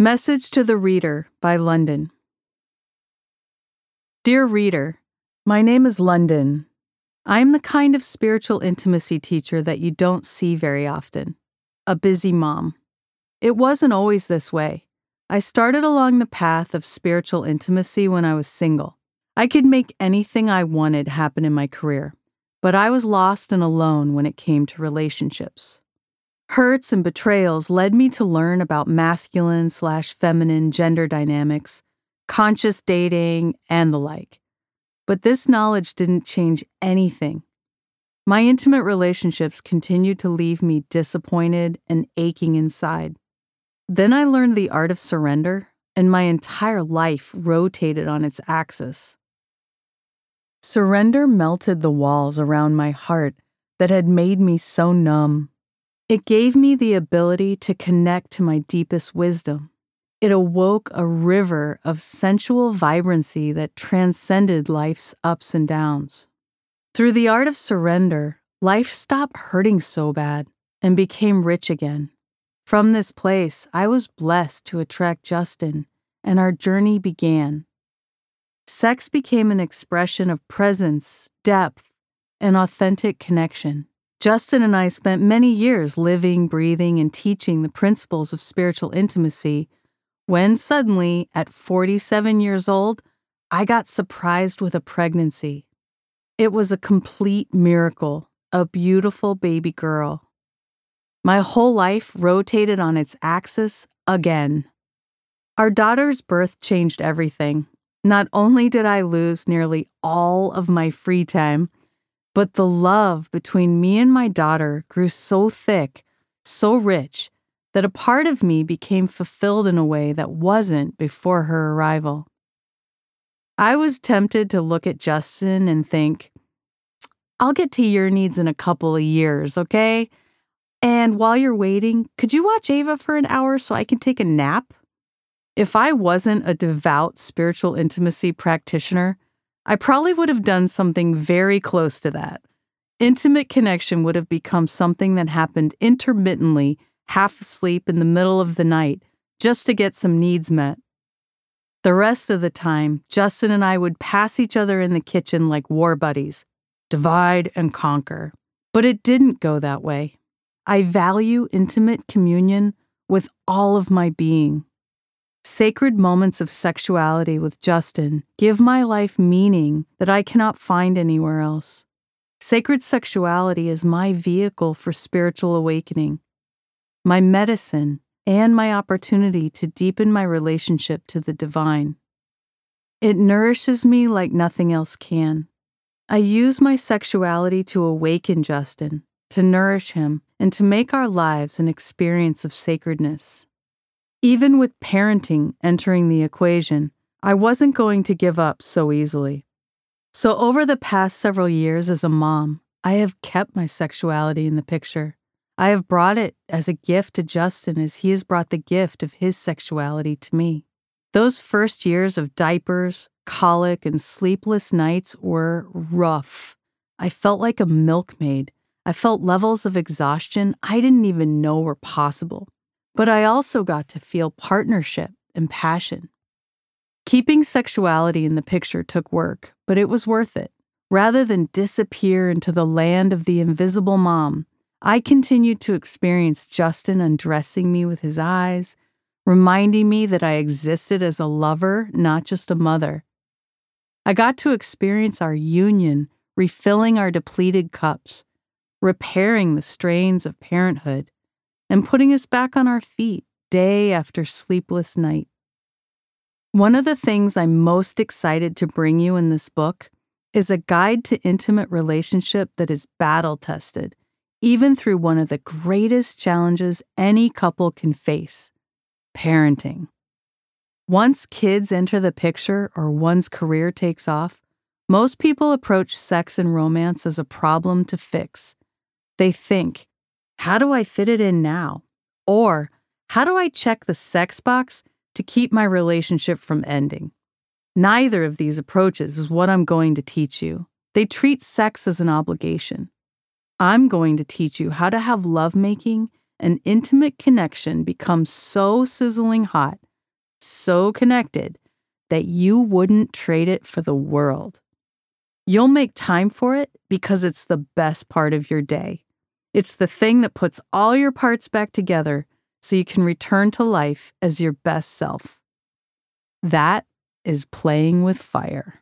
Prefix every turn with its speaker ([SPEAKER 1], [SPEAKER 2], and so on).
[SPEAKER 1] Message to the Reader by Londin. Dear Reader, my name is Londin. I am the kind of spiritual intimacy teacher that you don't see very often. A busy mom. It wasn't always this way. I started along the path of spiritual intimacy when I was single. I could make anything I wanted happen in my career, but I was lost and alone when it came to relationships. Hurts and betrayals led me to learn about masculine slash feminine gender dynamics, conscious dating, and the like. But this knowledge didn't change anything. My intimate relationships continued to leave me disappointed and aching inside. Then I learned the art of surrender, and my entire life rotated on its axis. Surrender melted the walls around my heart that had made me so numb. It gave me the ability to connect to my deepest wisdom. It awoke a river of sensual vibrancy that transcended life's ups and downs. Through the art of surrender, life stopped hurting so bad and became rich again. From this place, I was blessed to attract Justin, and our journey began. Sex became an expression of presence, depth, and authentic connection. Justin and I spent many years living, breathing, and teaching the principles of spiritual intimacy when suddenly, at 47 years old, I got surprised with a pregnancy. It was a complete miracle, a beautiful baby girl. My whole life rotated on its axis again. Our daughter's birth changed everything. Not only did I lose nearly all of my free time, but the love between me and my daughter grew so thick, so rich, that a part of me became fulfilled in a way that wasn't before her arrival. I was tempted to look at Justin and think, I'll get to your needs in a couple of years, okay? And while you're waiting, could you watch Ava for an hour so I can take a nap? If I wasn't a devout spiritual intimacy practitioner, I probably would have done something very close to that. Intimate connection would have become something that happened intermittently, half asleep in the middle of the night, just to get some needs met. The rest of the time, Justin and I would pass each other in the kitchen like war buddies, divide and conquer. But it didn't go that way. I value intimate communion with all of my being. Sacred moments of sexuality with Justin give my life meaning that I cannot find anywhere else. Sacred sexuality is my vehicle for spiritual awakening, my medicine, and my opportunity to deepen my relationship to the divine. It nourishes me like nothing else can. I use my sexuality to awaken Justin, to nourish him, and to make our lives an experience of sacredness. Even with parenting entering the equation, I wasn't going to give up so easily. So, over the past several years as a mom, I have kept my sexuality in the picture. I have brought it as a gift to Justin as he has brought the gift of his sexuality to me. Those first years of diapers, colic, and sleepless nights were rough. I felt like a milkmaid. I felt levels of exhaustion I didn't even know were possible but I also got to feel partnership and passion. Keeping sexuality in the picture took work, but it was worth it. Rather than disappear into the land of the invisible mom, I continued to experience Justin undressing me with his eyes, reminding me that I existed as a lover, not just a mother. I got to experience our union, refilling our depleted cups, repairing the strains of parenthood, and putting us back on our feet day after sleepless night. One of the things I'm most excited to bring you in this book is a guide to intimate relationship that is battle tested, even through one of the greatest challenges any couple can face parenting. Once kids enter the picture or one's career takes off, most people approach sex and romance as a problem to fix. They think, how do I fit it in now? Or how do I check the sex box to keep my relationship from ending? Neither of these approaches is what I'm going to teach you. They treat sex as an obligation. I'm going to teach you how to have lovemaking and intimate connection become so sizzling hot so connected that you wouldn't trade it for the world. You'll make time for it because it's the best part of your day. It's the thing that puts all your parts back together so you can return to life as your best self. That is playing with fire.